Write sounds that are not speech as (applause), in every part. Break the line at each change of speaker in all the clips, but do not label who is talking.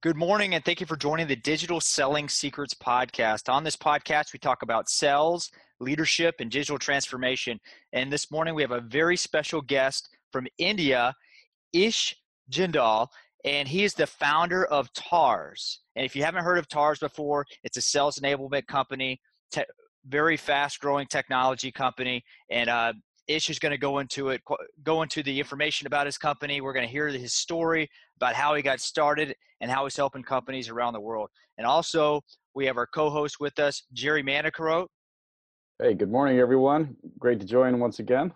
Good morning, and thank you for joining the Digital Selling Secrets podcast. On this podcast, we talk about sales, leadership, and digital transformation. And this morning, we have a very special guest from India, Ish Jindal, and he is the founder of TARS. And if you haven't heard of TARS before, it's a sales enablement company, te- very fast growing technology company. And uh, Ish is going to go into it, go into the information about his company. We're going to hear his story about how he got started and how he's helping companies around the world. And also, we have our co-host with us, Jerry Manicaro.
Hey, good morning, everyone. Great to join once again.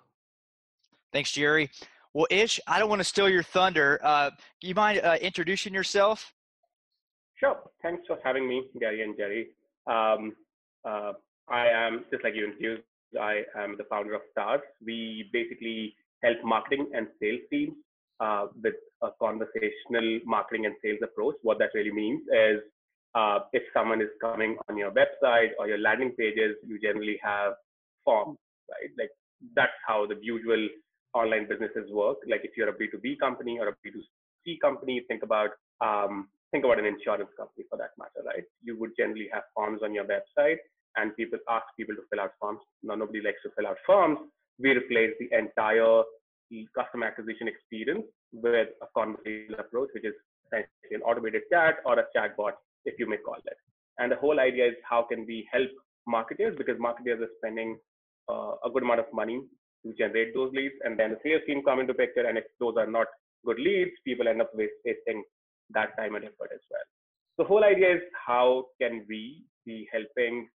Thanks, Jerry. Well, Ish, I don't want to steal your thunder. Uh, do you mind uh, introducing yourself?
Sure. Thanks for having me, Gary and Jerry. Um, uh, I am, just like you introduced, I am the founder of TARS. We basically help marketing and sales teams uh, with a conversational marketing and sales approach. What that really means is uh, if someone is coming on your website or your landing pages, you generally have forms, right? Like that's how the usual online businesses work. Like if you're a B2B company or a B2C company, think about um, think about an insurance company for that matter, right? You would generally have forms on your website and people ask people to fill out forms. Now nobody likes to fill out forms. We replace the entire customer acquisition experience with a conversational approach, which is essentially an automated chat or a chatbot, if you may call it. And the whole idea is how can we help marketers because marketers are spending uh, a good amount of money to generate those leads, and then the sales team come into picture, and if those are not good leads, people end up wasting that time and effort as well. The whole idea is how can we be helping,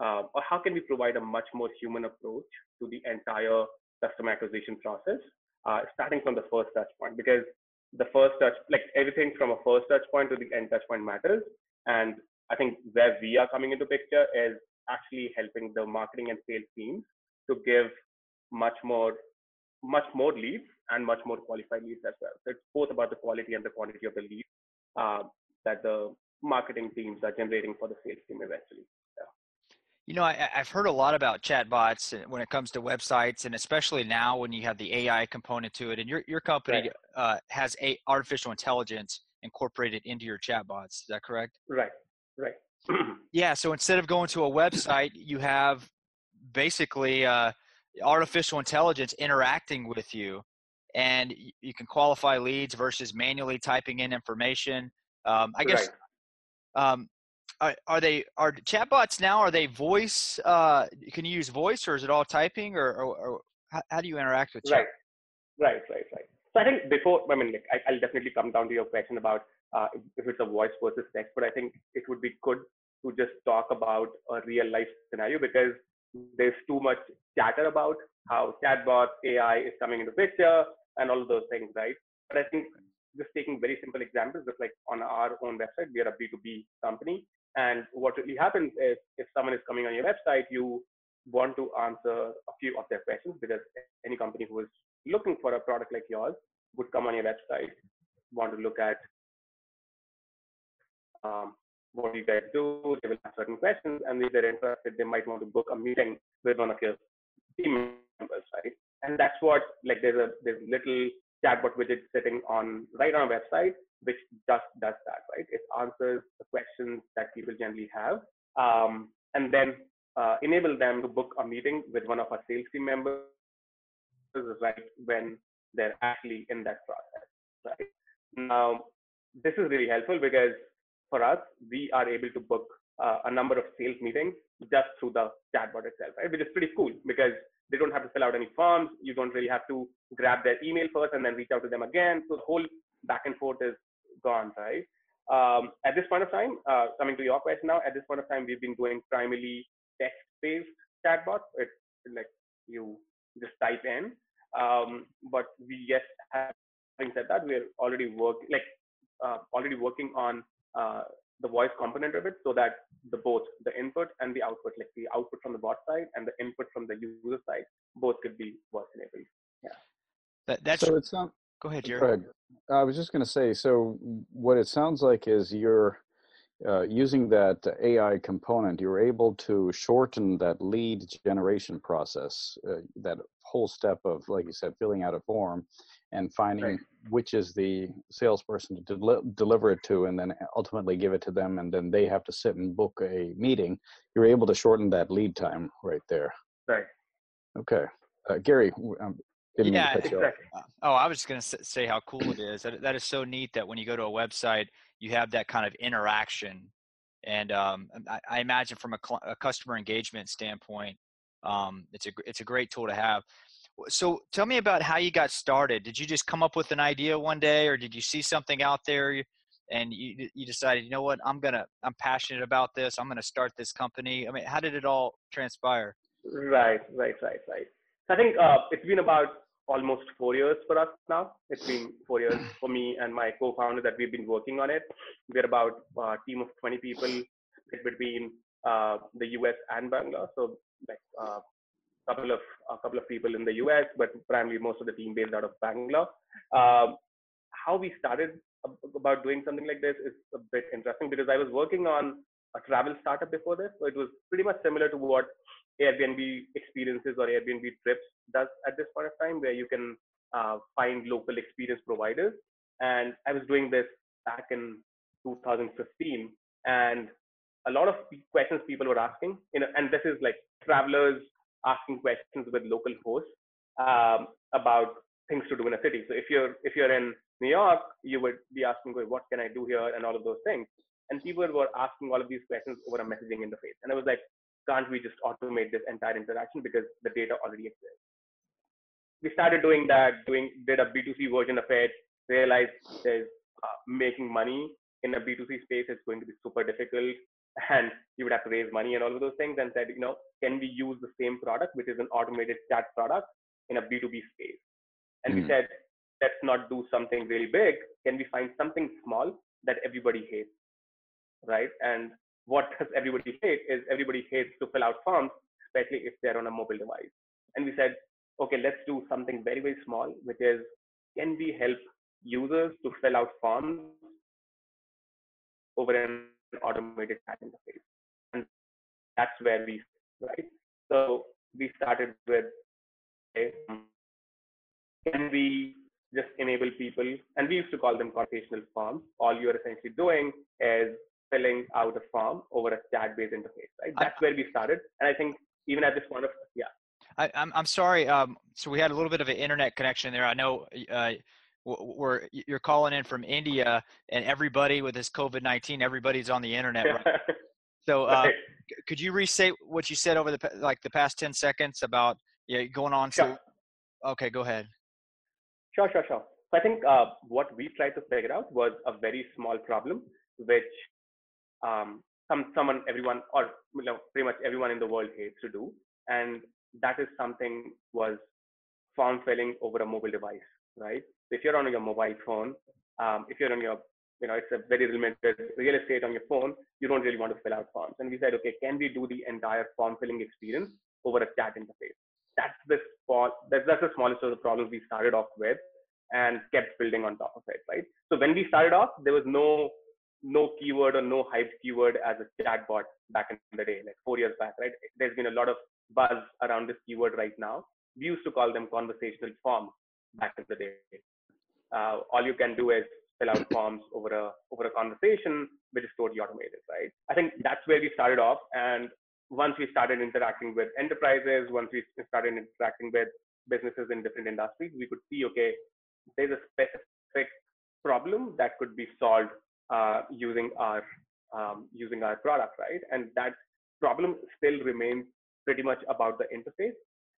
uh, or how can we provide a much more human approach to the entire customer acquisition process uh, starting from the first touch point because the first touch, like everything from a first touch point to the end touch point matters. And I think where we are coming into picture is actually helping the marketing and sales teams to give much more, much more leads and much more qualified leads as well. So it's both about the quality and the quantity of the leads uh, that the marketing teams are generating for the sales team eventually.
You know, I, have heard a lot about chatbots when it comes to websites, and especially now when you have the AI component to it. And your your company right. uh, has a artificial intelligence incorporated into your chatbots. Is that correct?
Right. Right. (clears throat)
yeah. So instead of going to a website, you have basically uh, artificial intelligence interacting with you, and you can qualify leads versus manually typing in information. Um, I guess. Right. Um, are, are they are chatbots now? Are they voice? Uh, can you use voice, or is it all typing, or, or, or how, how, do you interact with chat?
Right, right, right, right. So I think before, I mean, I, will definitely come down to your question about uh, if it's a voice versus text, but I think it would be good to just talk about a real life scenario because there's too much chatter about how chatbots, AI is coming into picture, and all of those things, right? But I think just taking very simple examples, just like on our own website, we are a B2B company. And what really happens is if someone is coming on your website, you want to answer a few of their questions because any company who is looking for a product like yours would come on your website, want to look at um, what you guys do, they will ask certain questions, and if they're interested, they might want to book a meeting with one of your team members, right? And that's what like there's a there's little chatbot widget sitting on right on our website which just does that, right? It answers the questions that people generally have, um, and then uh, enable them to book a meeting with one of our sales team members right when they're actually in that process, right? Now, this is really helpful because for us, we are able to book uh, a number of sales meetings just through the chatbot itself, right? Which is pretty cool because they don't have to fill out any forms. You don't really have to grab their email first and then reach out to them again. So the whole back and forth is gone, right? Um, at this point of time, uh, coming to your question now, at this point of time, we've been doing primarily text-based chatbots. It's like you just type in. Um, but we yes, having said that, we're already work like uh, already working on uh, the voice component of it, so that the both the input and the output, like the output from the bot side and the input from the user side, both could be voice enabled. Yeah.
That, that's so it's not Go ahead, Jerry.
Craig, I was just going to say, so what it sounds like is you're uh, using that AI component, you're able to shorten that lead generation process, uh, that whole step of, like you said, filling out a form, and finding
Right.
which is the salesperson to deli- deliver it to and then ultimately give it to them and then they have to sit and book a meeting you're able to shorten that lead time right there
Right.
okay uh, gary w- um, didn't mean to
Yeah,
cut.
Exactly.
Uh, Oh, I was just going to say how cool it is. That, that is so neat that when you go to a website, you have that kind of interaction. And um, I, I imagine from a, cl- a customer engagement standpoint, um, it's a it's a great tool to have. So tell me about how you got started. Did you just come up with an idea one day, or did you see something out there and you you decided, you know what, I'm gonna I'm passionate about this. I'm gonna start this company. I mean, how did it all transpire?
Right, right, right, right. So I think uh, it's been about almost four years for us now. It's been four years (clears throat) for me and my co-founder that we've been working on it. We're about a team of 20 people split between uh, the US and Bangalore. So like uh, couple of a couple of people in the US, but primarily most of the team based out of Bangalore. Um, how we started about doing something like this is a bit interesting because I was working on a travel startup before this, so it was pretty much similar to what Airbnb experiences or Airbnb trips does at this point of time, where you can uh, find local experience providers. And I was doing this back in 2015, and a lot of questions people were asking, you know, and this is like travelers asking questions with local hosts um, about things to do in a city. So if you're if you're in New York, you would be asking, "What can I do here?" and all of those things. And people were asking all of these questions over a messaging interface, and I was like, "Can't we just automate this entire interaction because the data already exists?" We started doing that, doing did a B2C version of it. Realized there's uh, making money in a B2C space is going to be super difficult, and you would have to raise money and all of those things. And said, you know, can we use the same product, which is an automated chat product, in a B2B space? And we
Mm.
said, let's not do something really big. Can we find something small that everybody hates, right? And what does (laughs) everybody hate is everybody hates to fill out forms, especially if they're on a mobile device. And we said, okay, let's do something very, very small, which is can we help users to fill out forms over an automated chat interface? That's where we, right? So we started with, okay, can we just enable people, and we used to call them conversational forms. All you're essentially doing is filling out a form over a chat-based interface, right?
I-
That's where we started. And I think even at this point of, yeah,
I, I'm I'm sorry. Um, so we had a little bit of an internet connection there. I know uh, we're you're calling in from India, and everybody with this COVID nineteen, everybody's on the internet. Right? (laughs) So uh,
Right.
could you restate what you said over the like the past ten seconds about yeah going on?
Sure.
So okay, go ahead.
Sure, sure, sure. So I think uh, what we tried to figure out was a very small problem, which um, some someone, everyone, or you know, pretty much everyone in the world hates to do, and that is something was form filling over a mobile device, right? So if you're on your mobile phone, um, if you're on your, you know, it's a very limited real estate on your phone, you don't really want to fill out forms. And we said, okay, can we do the entire form filling experience over a chat interface? That's the small, that's, that's the smallest of the problems we started off with and kept building on top of it, right? So when we started off, there was no no keyword or no hyped keyword as a chatbot back in the day, like four years back, right? There's been a lot of buzz around this keyword right now. We used to call them conversational forms back in the day. Uh, all you can do is fill out forms over a over a conversation, which is totally automated, right? I think that's where we started off, and once we started interacting with enterprises, once we started interacting with businesses in different industries, we could see, okay, there's a specific problem that could be solved uh, using our um, using our product, right? And that problem still remains pretty much about the interface,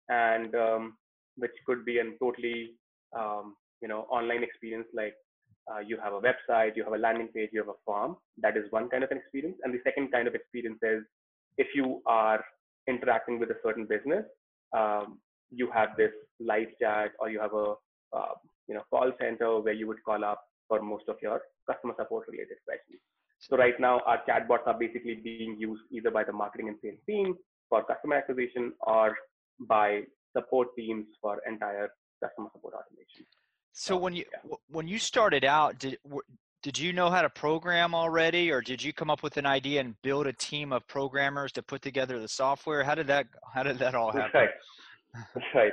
and um, which could be a totally um, you know online experience like uh, you have a website, you have a landing page, you have a form. That is one kind of an experience, and the second kind of experience is if you are interacting with a certain business, um, you have this live chat or you have a uh, you know call center where you would call up for most of your customer support related questions. So right now our chatbots are basically being used either by the marketing and sales team for customer acquisition or by support teams for entire customer support automation.
So
So,
when you
yeah.
when you started out, did did you know how to program already, or did you come up with an idea and build a team of programmers to put together the software? How did that How did that all
That's
happen?
right. That's right.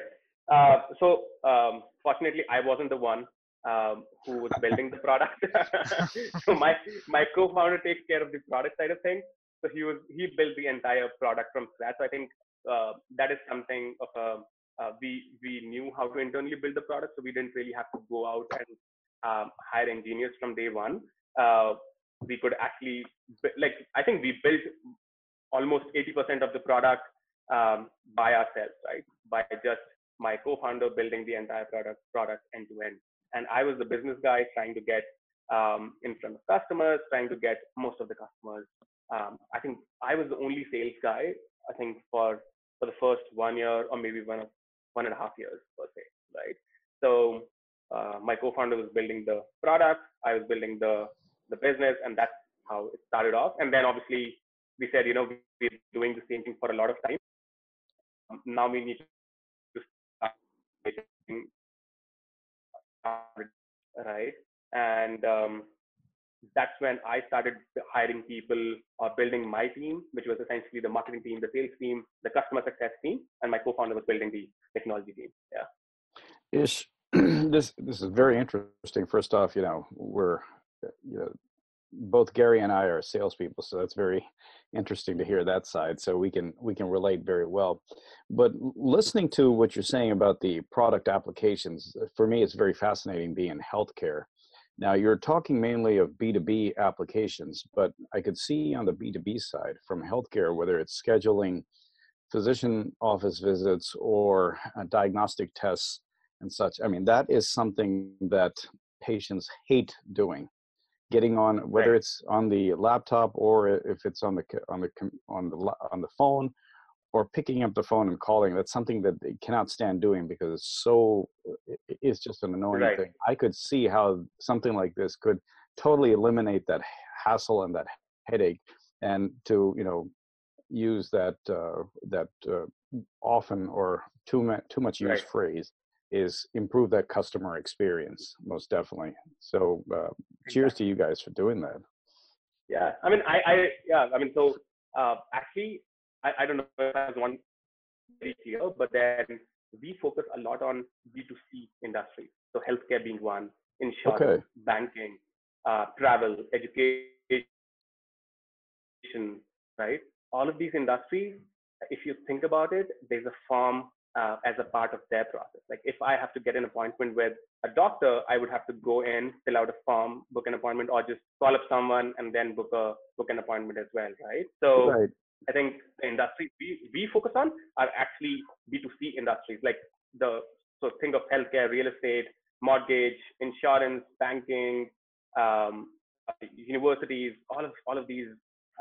Uh, so um, fortunately, I wasn't the one um, who was building the product. (laughs) so my my co-founder takes care of the product side of things. So he was he built the entire product from scratch. So I think uh, that is something of a uh, we we knew how to internally build the product, so we didn't really have to go out and um, hire engineers from day one. Uh, we could actually like I think we built almost 80% of the product um, by ourselves, right? By just my co-founder building the entire product product end to end, and I was the business guy trying to get um, in front of customers, trying to get most of the customers. Um, I think I was the only sales guy. I think for for the first one year or maybe one one and a half years per se, right? So uh, my co-founder was building the product, I was building the the business, and that's how it started off. And then obviously we said, you know, we're doing the same thing for a lot of time. Um, now we need to start right? And um, that's when I started hiring people or building my team, which was essentially the marketing team, the sales team, the customer success team, and my co-founder was building the technology team. Yeah.
Ish, (clears throat) this this is very interesting. First off, you know, we're you know, both Gary and I are salespeople, so that's very interesting to hear that side. So we can we can relate very well. But listening to what you're saying about the product applications, for me, it's very fascinating being in healthcare. Now you're talking mainly of B2B applications, but I could see on the B2B side from healthcare, whether it's scheduling physician office visits or uh, diagnostic tests and such. I mean, that is something that patients hate doing. Getting on, whether right. it's on the laptop or if it's on the on the on the on the phone, or picking up the phone and calling. That's something that they cannot stand doing because it's so. It's just an annoying right. thing. I could see how something like this could totally eliminate that hassle and that headache, and to you know use that uh, that uh, often or too much too much used right. phrase is improve that customer experience most definitely so uh, cheers to you guys for doing that
yeah i mean i i yeah i mean so uh, actually I, I don't know if was one very but then we focus a lot on b2c industries so healthcare being one insurance okay. banking uh, travel education right all of these industries if you think about it there's a form uh, as a part of their process. Like if I have to get an appointment with a doctor, I would have to go in, fill out a form, book an appointment, or just call up someone and then book a book an appointment as well, right? So right. I think the industries we, we focus on are actually B2C industries, like the so think of healthcare, real estate, mortgage, insurance, banking, um, universities, all of all of these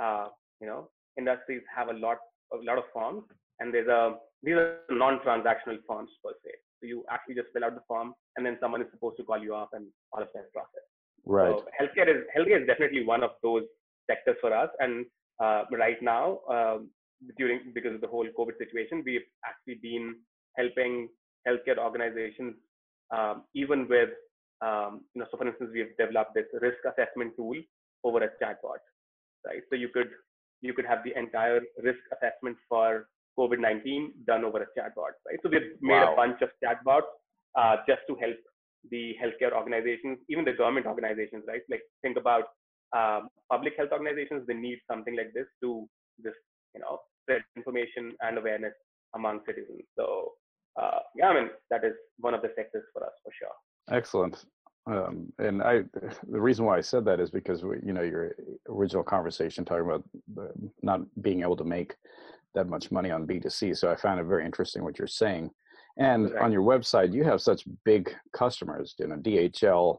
uh, you know industries have a lot a lot of forms, and there's a these are non-transactional forms per se. So you actually just fill out the form, and then someone is supposed to call you up and all of that process.
Right.
So healthcare is healthcare is definitely one of those sectors for us. And uh, right now, um, during because of the whole COVID situation, we've actually been helping healthcare organizations, um, even with um, you know. So for instance, we've developed this risk assessment tool over a chatbot, right? So you could you could have the entire risk assessment for COVID-19 done over a chatbot, right? So we've made wow. a bunch of chatbots uh, just to help the healthcare organizations, even the government organizations, right? Like think about um, public health organizations, they need something like this to just, you know, spread information and awareness among citizens. So uh, yeah, I mean, that is one of the sectors for us for sure.
Excellent. Um, and I, the reason why I said that is because we, you know your original conversation talking about not being able to make that much money on B2C. So I found it very interesting what you're saying. And on your website, you have such big customers, you know, DHL,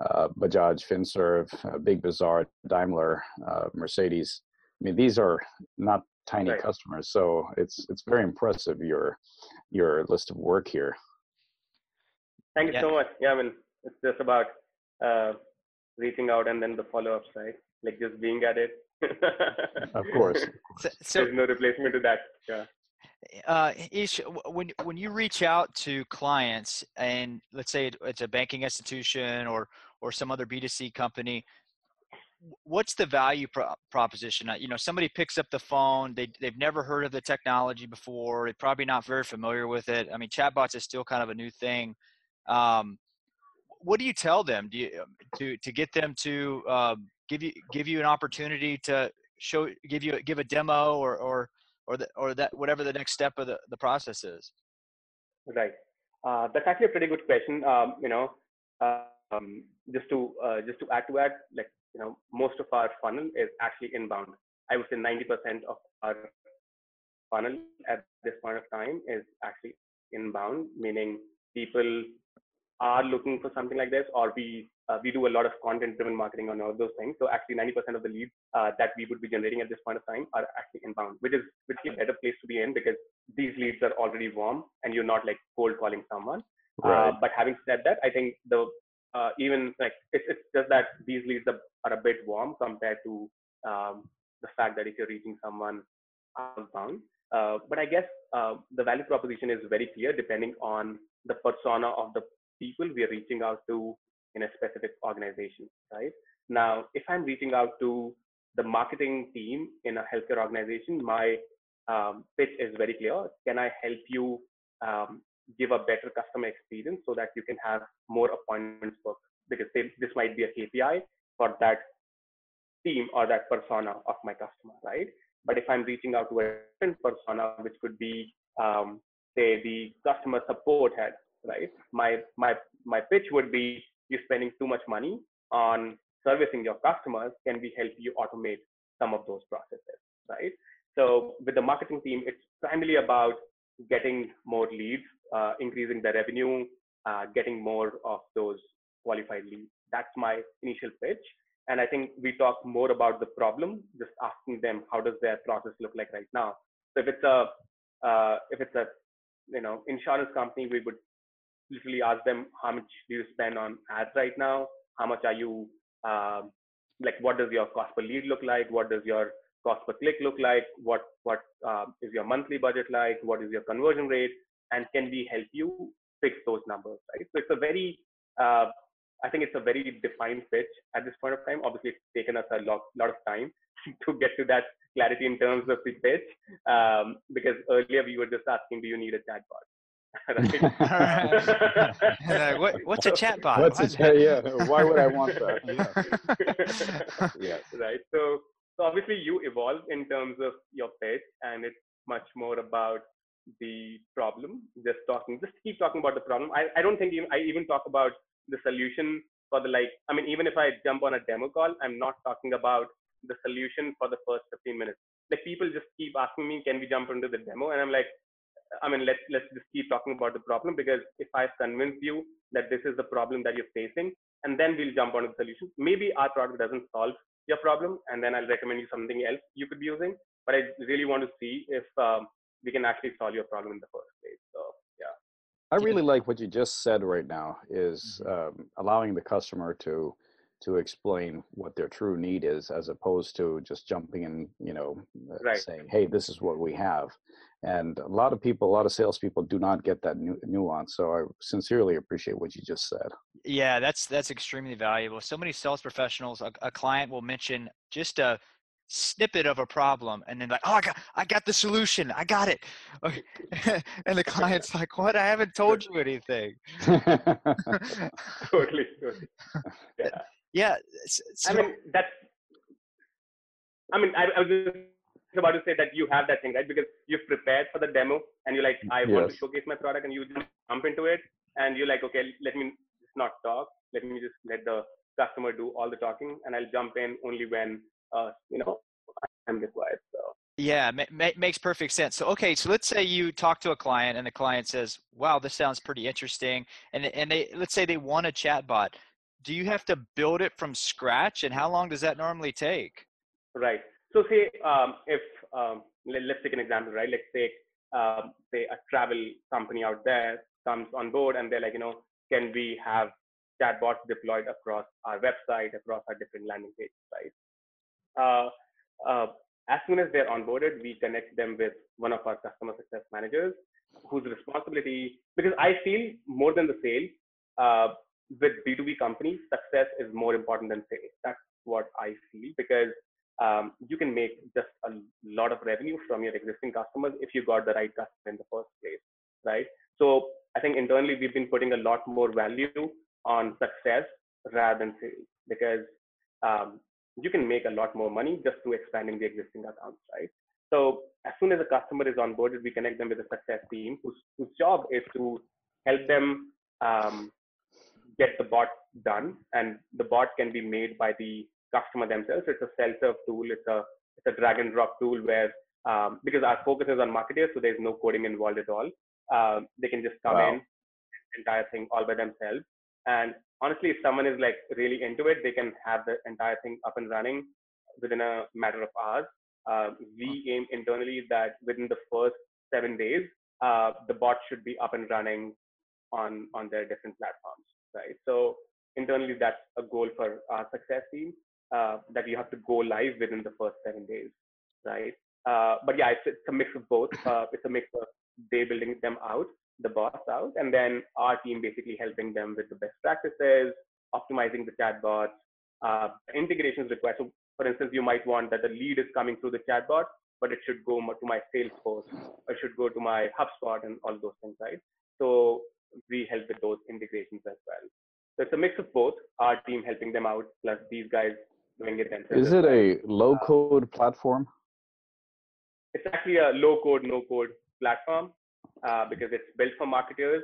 uh, Bajaj, FinServ, uh, Big Bazaar, Daimler, uh, Mercedes. I mean, these are not tiny right. customers. So it's it's very impressive your your list of work here.
Thank you yeah. so much. Yeah, I mean, it's just about uh, reaching out and then the follow-ups, right? Like just being at it (laughs)
of course.
So, so, There's no replacement to that. Yeah.
Uh, Ish, when when you reach out to clients, and let's say it's a banking institution or or some other B two C company, what's the value pro- proposition? Uh, you know, somebody picks up the phone, they they've never heard of the technology before, they're probably not very familiar with it. I mean, chatbots is still kind of a new thing. Um, what do you tell them? Do you um, to to get them to uh, give you give you an opportunity to show give you give a demo or or or the, or that whatever the next step of the, the process is?
Right. Uh, that's actually a pretty good question. Um, you know, um, just to uh, just to add to that, like you know, most of our funnel is actually inbound. I would say 90% of our funnel at this point of time is actually inbound, meaning people are looking for something like this, or we uh, we do a lot of content-driven marketing on all those things. So actually, 90% of the leads uh, that we would be generating at this point of time are actually inbound, which is which is a better place to be in because these leads are already warm and you're not like cold calling someone. Right. Uh, but having said that, I think the uh, even like it's, it's just that these leads are, a bit warm compared to um, the fact that if you're reaching someone outbound. Uh, but I guess uh, the value proposition is very clear depending on the persona of the people we are reaching out to in a specific organization, right? Now, if I'm reaching out to the marketing team in a healthcare organization, my um, pitch is very clear. Can I help you um, give a better customer experience so that you can have more appointments booked? Because they, this might be a KPI for that team or that persona of my customer, right? But if I'm reaching out to a different persona, which could be, um, say, the customer support head, right? My my my pitch would be you're spending too much money on servicing your customers. Can we help you automate some of those processes, right? So with the marketing team, it's primarily about getting more leads, uh, increasing the revenue, uh, getting more of those qualified leads. That's my initial pitch. And I think we talk more about the problem, just asking them how does their process look like right now. So if it's a uh, if it's a you know insurance company, we would literally ask them how much do you spend on ads right now? How much are you um, like? What does your cost per lead look like? What does your cost per click look like? What what uh, is your monthly budget like? What is your conversion rate? And can we help you fix those numbers? Right. So it's a very uh, I think it's a very defined pitch at this point of time. Obviously, it's taken us a lot, lot of time (laughs) to get to that clarity in terms of the pitch um, because earlier we were just asking, do you need a chatbot? (laughs)
right. (laughs) what, what's a chatbot?
What's a chat? Yeah. Why would I want that?
Yeah. yeah. Right. So, so obviously you evolve in terms of your pitch, and it's much more about the problem. Just talking, just keep talking about the problem. I, I don't think even, I even talk about the solution for the like. I mean, even if I jump on a demo call, I'm not talking about the solution for the first 15 minutes. Like people just keep asking me, can we jump into the demo? And I'm like, I mean, let's let's just keep talking about the problem because if I've convinced you that this is the problem that you're facing, and then we'll jump onto the solution. Maybe our product doesn't solve your problem, and then I'll recommend you something else you could be using. But I really want to see if um, we can actually solve your problem in the first place. So yeah.
I really like what you just said right now is mm-hmm. um, allowing the customer to to explain what their true need is as opposed to just jumping in you know uh, right. saying hey this is what we have and a lot of people a lot of salespeople do not get that nu- nuance so i sincerely appreciate what you just said
yeah that's that's extremely valuable so many sales professionals a, a client will mention just a snippet of a problem and then like oh i got i got the solution i got it (laughs) and the client's (laughs) like what i haven't told you anything (laughs)
totally, totally.
yeah yeah
so, i mean that's i mean i, I was just about to say that you have that thing, right? Because you've prepared for the demo and you're like, I yes. want to showcase my product, and you jump into it, and you're like, okay, let me just not talk. Let me just let the customer do all the talking, and I'll jump in only when, uh, you know, I'm required. So.
Yeah, ma- makes perfect sense. So, okay, so let's say you talk to a client, and the client says, "Wow, this sounds pretty interesting," and and they let's say they want a chatbot. Do you have to build it from scratch, and how long does that normally take?
Right. So say um, if um, let, us take an example, right? Let's take um, say a travel company out there comes on board and they're like, you know, can we have chatbots deployed across our website, across our different landing pages, right? Uh, uh, as soon as they're onboarded, we connect them with one of our customer success managers, whose responsibility, because I feel more than the sale, uh, with B2B companies, success is more important than sales. That's what I feel because um, you can make just a lot of revenue from your existing customers if you got the right customer in the first place, right? So I think internally we've been putting a lot more value on success rather than sales because um, you can make a lot more money just through expanding the existing accounts, right? So as soon as a customer is onboarded, we connect them with a success team whose, whose job is to help them um, get the bot done. And the bot can be made by the customer themselves. It's a self-serve tool. It's a it's a drag and drop tool where um, because our focus is on marketers, so there's no coding involved at all. Um, they can just come wow. in, entire thing all by themselves. And honestly, if someone is like really into it, they can have the entire thing up and running within a matter of hours. Uh, we aim internally that within the first seven days, uh, the bot should be up and running on on their different platforms, right? So internally, that's a goal for our success team uh, that you have to go live within the first seven days, right? Uh, but yeah, it's, it's, a mix of both. Uh, it's a mix of they building them out, the boss out, and then our team basically helping them with the best practices, optimizing the chatbots, uh, integrations request. So for instance, you might want that the lead is coming through the chatbot, but it should go to my Salesforce, or should go to my HubSpot, and all those things, right? So we help with those integrations as well. So it's a mix of both. Our team helping them out, plus these guys doing it themselves.
Is it a low code uh, platform?
It's actually a low code, no code platform uh, because it's built for marketers.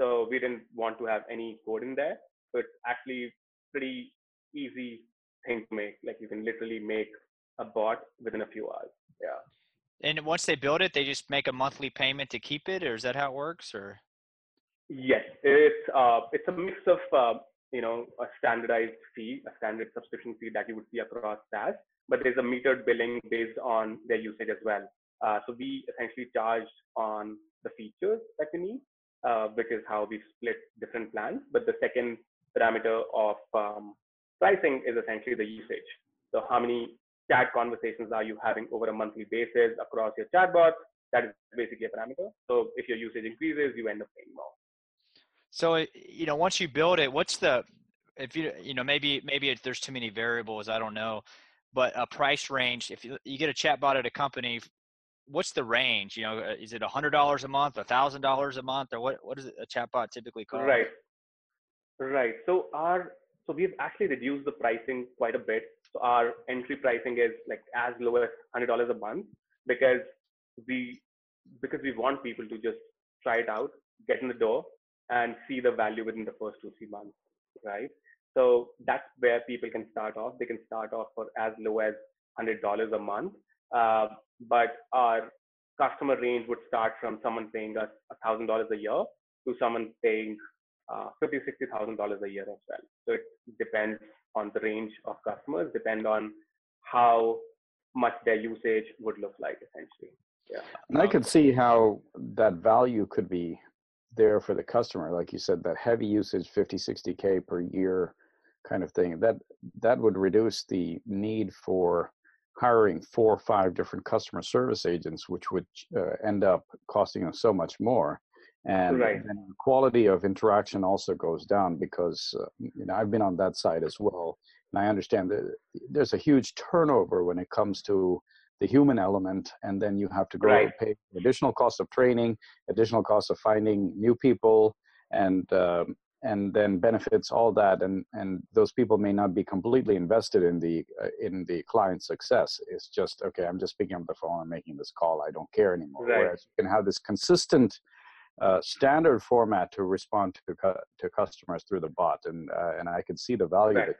So we didn't want to have any code in there. So it's actually pretty easy thing to make. Like you can literally make a bot within a few hours. Yeah.
And once they build it, they just make a monthly payment to keep it, or is that how it works? Or
yes, it's uh, it's a mix of uh, you know a standardized fee, a standard subscription fee that you would see across SaaS, but there's a metered billing based on their usage as well. Uh, so we essentially charge on the features that we need, uh, which is how we split different plans. But the second parameter of um, pricing is essentially the usage. So how many chat conversations are you having over a monthly basis across your chatbots? That is basically a parameter. So if your usage increases, you end up paying more.
So you know, once you build it, what's the if you you know maybe maybe there's too many variables, I don't know, but a price range. If you, you get a chatbot at a company, what's the range? You know, uh, is it a hundred dollars a month, a thousand dollars a month, or what? What is a chatbot typically cost?
Right, right. So our so we've actually reduced the pricing quite a bit. So our entry pricing is like as low as hundred dollars a month because we because we want people to just try it out, get in the door, and see the value within the first two three months, right? So that's where people can start off. They can start off for as low as hundred dollars a month, uh, but our customer range would start from someone paying us thousand dollars a year to someone paying uh, fifty sixty thousand dollars a year as well. So it depends on the range of customers, depend on how much their usage would look like essentially. Yeah.
And I could see how that value could be there for the customer like you said that heavy usage 50 60k per year kind of thing that that would reduce the need for hiring four or five different customer service agents which would uh, end up costing us so much more and right. quality of interaction also goes down because uh, you know I've been on that side as well and I understand that there's a huge turnover when it comes to the human element and then you have to go right. pay additional cost of training additional cost of finding new people and um, and then benefits all that and and those people may not be completely invested in the uh, in the client success it's just okay i'm just picking up the phone and making this call i don't care anymore right. whereas you can have this consistent uh, standard format to respond to to customers through the bot and uh, and i can see the value right. that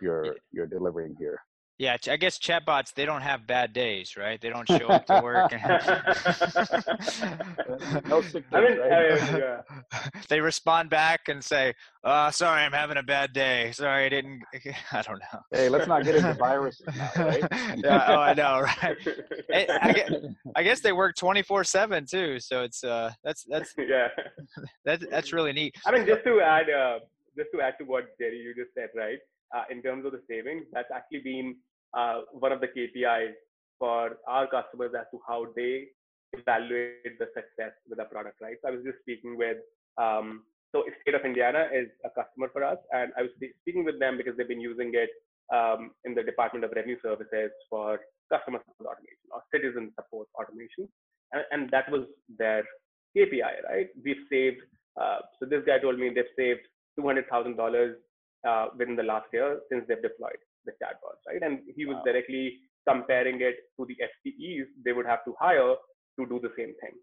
you're you're you're delivering here
yeah, I guess chatbots they don't have bad days, right? They don't (laughs) show up to work. And (laughs)
no sick days, I mean, right? yeah. (laughs)
they respond back and say, "Oh, sorry, I'm having a bad day. Sorry, I didn't. I don't know."
Hey, let's not get into viruses now, right?
yeah, oh, I know, right? I, guess, I guess they work 24/7 too, so it's uh, that's that's
yeah,
that's that's really neat.
I mean, just to add, uh, just to add to what Jerry you just said, right? Uh, in terms of the savings. That's actually been uh, one of the KPIs for our customers as to how they evaluate the success with a product, right? So I was just speaking with, um, so state of Indiana is a customer for us, and I was speaking with them because they've been using it um, in the Department of Revenue Services for customer support automation or citizen support automation, and, and that was their KPI, right? We've saved. Uh, so this guy told me they've saved two hundred thousand uh, within the last year since they've deployed the chatbots, right? And he was wow. directly comparing it to the FTEs they would have to hire to do the same thing.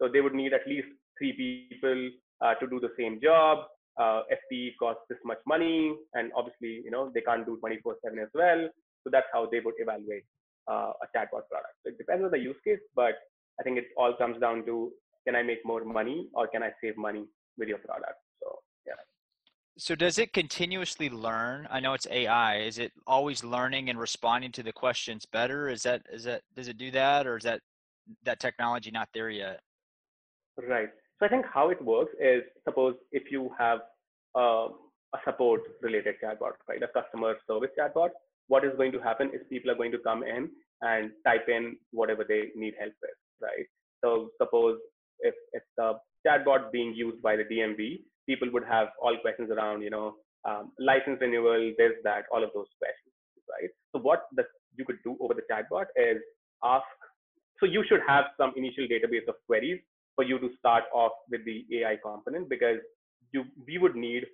So they would need at least three people uh, to do the same job. Uh, FTE costs this much money, and obviously, you know, they can't do 24/7 as well. So that's how they would evaluate uh, a chatbot product. So it depends on the use case, but I think it all comes down to can I make more money or can I save money with your product? So
does it continuously learn? I know it's AI. Is it always learning and responding to the questions better? Is that is that does it do that or is that that technology not there yet?
Right. So I think how it works is suppose if you have uh, a support related chatbot, right, a customer service chatbot, what is going to happen is people are going to come in and type in whatever they need help with, right? So suppose if it's a chatbot being used by the DMV, people would have all questions around, you know, um, license renewal, this, that, all of those questions, right? So what the, you could do over the chatbot is ask. So you should have some initial database of queries for you to start off with the AI component because you we would need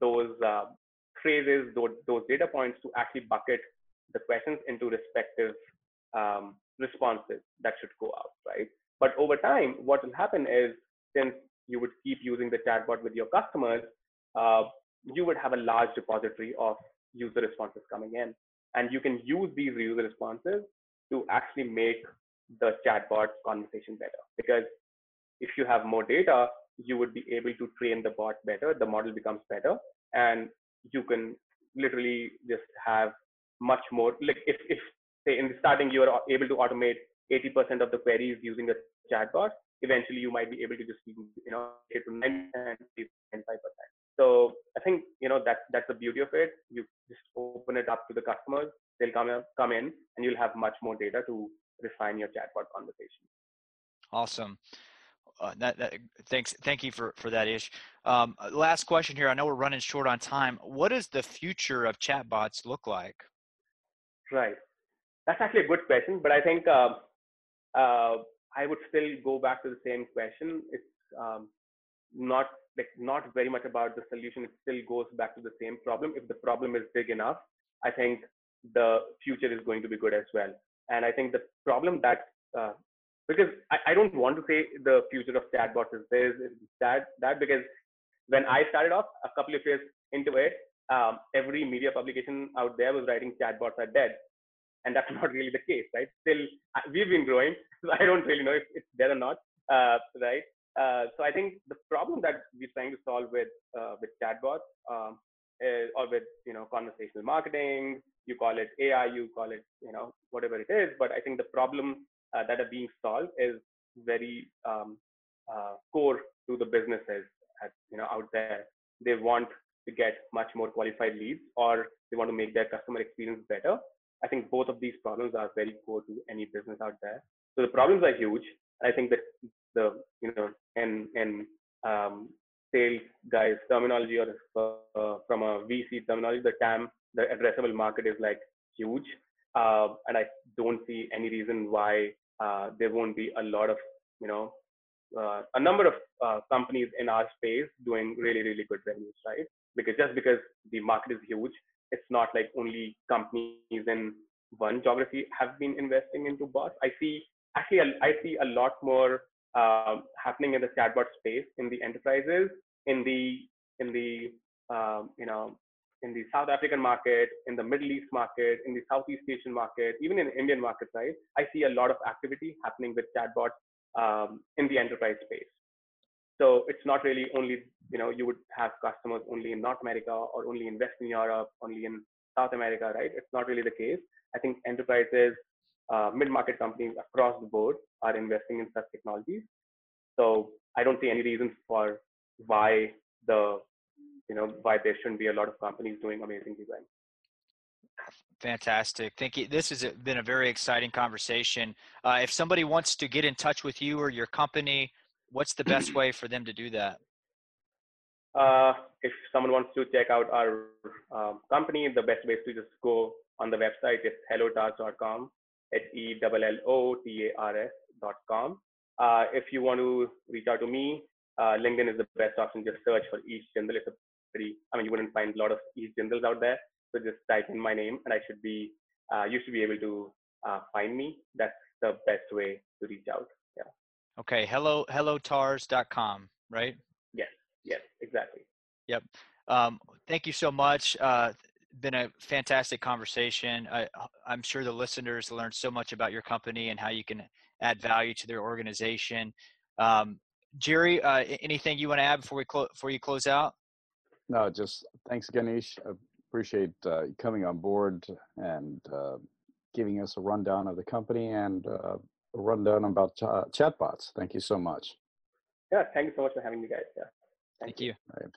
those uh, phrases, those, those data points to actually bucket the questions into respective um, responses that should go out, right? But over time, what will happen is since you would keep using the chatbot with your customers, uh, you would have a large repository of user responses coming in. And you can use these user responses to actually make the chatbot conversation better. Because if you have more data, you would be able to train the bot better. The model becomes better, and you can literally just have much more. Like if, if say in the starting you are able to automate 80% of the queries using a chatbot, eventually you might be able to just you know get to 90 95%. So I think you know that's that's the beauty of it. You just open it up to the customers. They'll come come in, and you'll have much more data to refine your chatbot conversation.
Awesome uh, that, that, thanks, thank you for for that, Ish. Um, uh, last question here. I know we're running short on time. What does the future of chatbots look like?
Right, that's actually a good question, but I think uh, uh, I would still go back to the same question. It's um, not like not very much about the solution. It still goes back to the same problem. If the problem is big enough, I think the future is going to be good as well. And I think the problem that uh, because I, I don't want to say the future of chatbots is this, is that, that because when I started off a couple of years into it, um, every media publication out there was writing chatbots are dead. And that's (laughs) not really the case, right? Still, we've been growing. (laughs) I don't really know if it's there or not, uh, right? Uh, so I think the problem that we're trying to solve with uh, with chatbots um, is, or with you know conversational marketing, you call it AI, you call it you know whatever it is. But I think the problem uh, that are being solved is very um, uh, core to the businesses at, you know out there. They want to get much more qualified leads, or they want to make their customer experience better. I think both of these problems are very core to any business out there. So the problems are huge. I think that the you know and and um, sales guys terminology or uh, from a VC terminology, the TAM, the addressable market is like huge. Uh, and I don't see any reason why uh, there won't be a lot of, you know, uh, a number of uh, companies in our space doing really, really good revenues, right? Because just because the market is huge, it's not like only companies in one geography have been investing into bots. I see actually I see a lot more uh, happening in the chatbot space in the enterprises, in the in the um, you know in the South African market, in the Middle East market, in the Southeast Asian market, even in the Indian market, right? I see a lot of activity happening with chatbots um, in the enterprise space. So it's not really only, you know, you would have customers only in North America or only in Western Europe, only in South America, right? It's not really the case. I think enterprises, uh, mid-market companies across the board are investing in such technologies. So I don't see any reasons for why the you know why there shouldn't be a lot of companies doing amazing design.
Fantastic. Thank you. This has been a very exciting conversation. Uh, if somebody wants to get in touch with you or your company, what's the best way for them to do that?
uh, if someone wants to check out our um, company, the best way is to just go on the website. It's hellotars.com. H E L L O T A R S.com. Uh, if you want to reach out to me, uh, LinkedIn is the best option. Just search for Ish Jindal. It's a pretty, I mean, you wouldn't find a lot of Ish Jindals out there. So just type in my name and I should be, uh, you should be able to uh, find me. That's the best way to reach out. Yeah.
Okay. Hello, hello, hellotars.com, right?
Yes. Yes, exactly.
Yep. Um, thank you so much. Uh, been a fantastic conversation. I, I'm sure the listeners learned so much about your company and how you can add value to their organization. Um, Jerry, uh, anything you want to add before we close before you close out?
No, just thanks, Ganesh. I appreciate uh, coming on board and uh, giving us a rundown of the company and uh, a rundown about chatbots. Thank you so much.
Yeah, thank you so much for having me, guys. Yeah.
Thank, Thank you.
you. Right.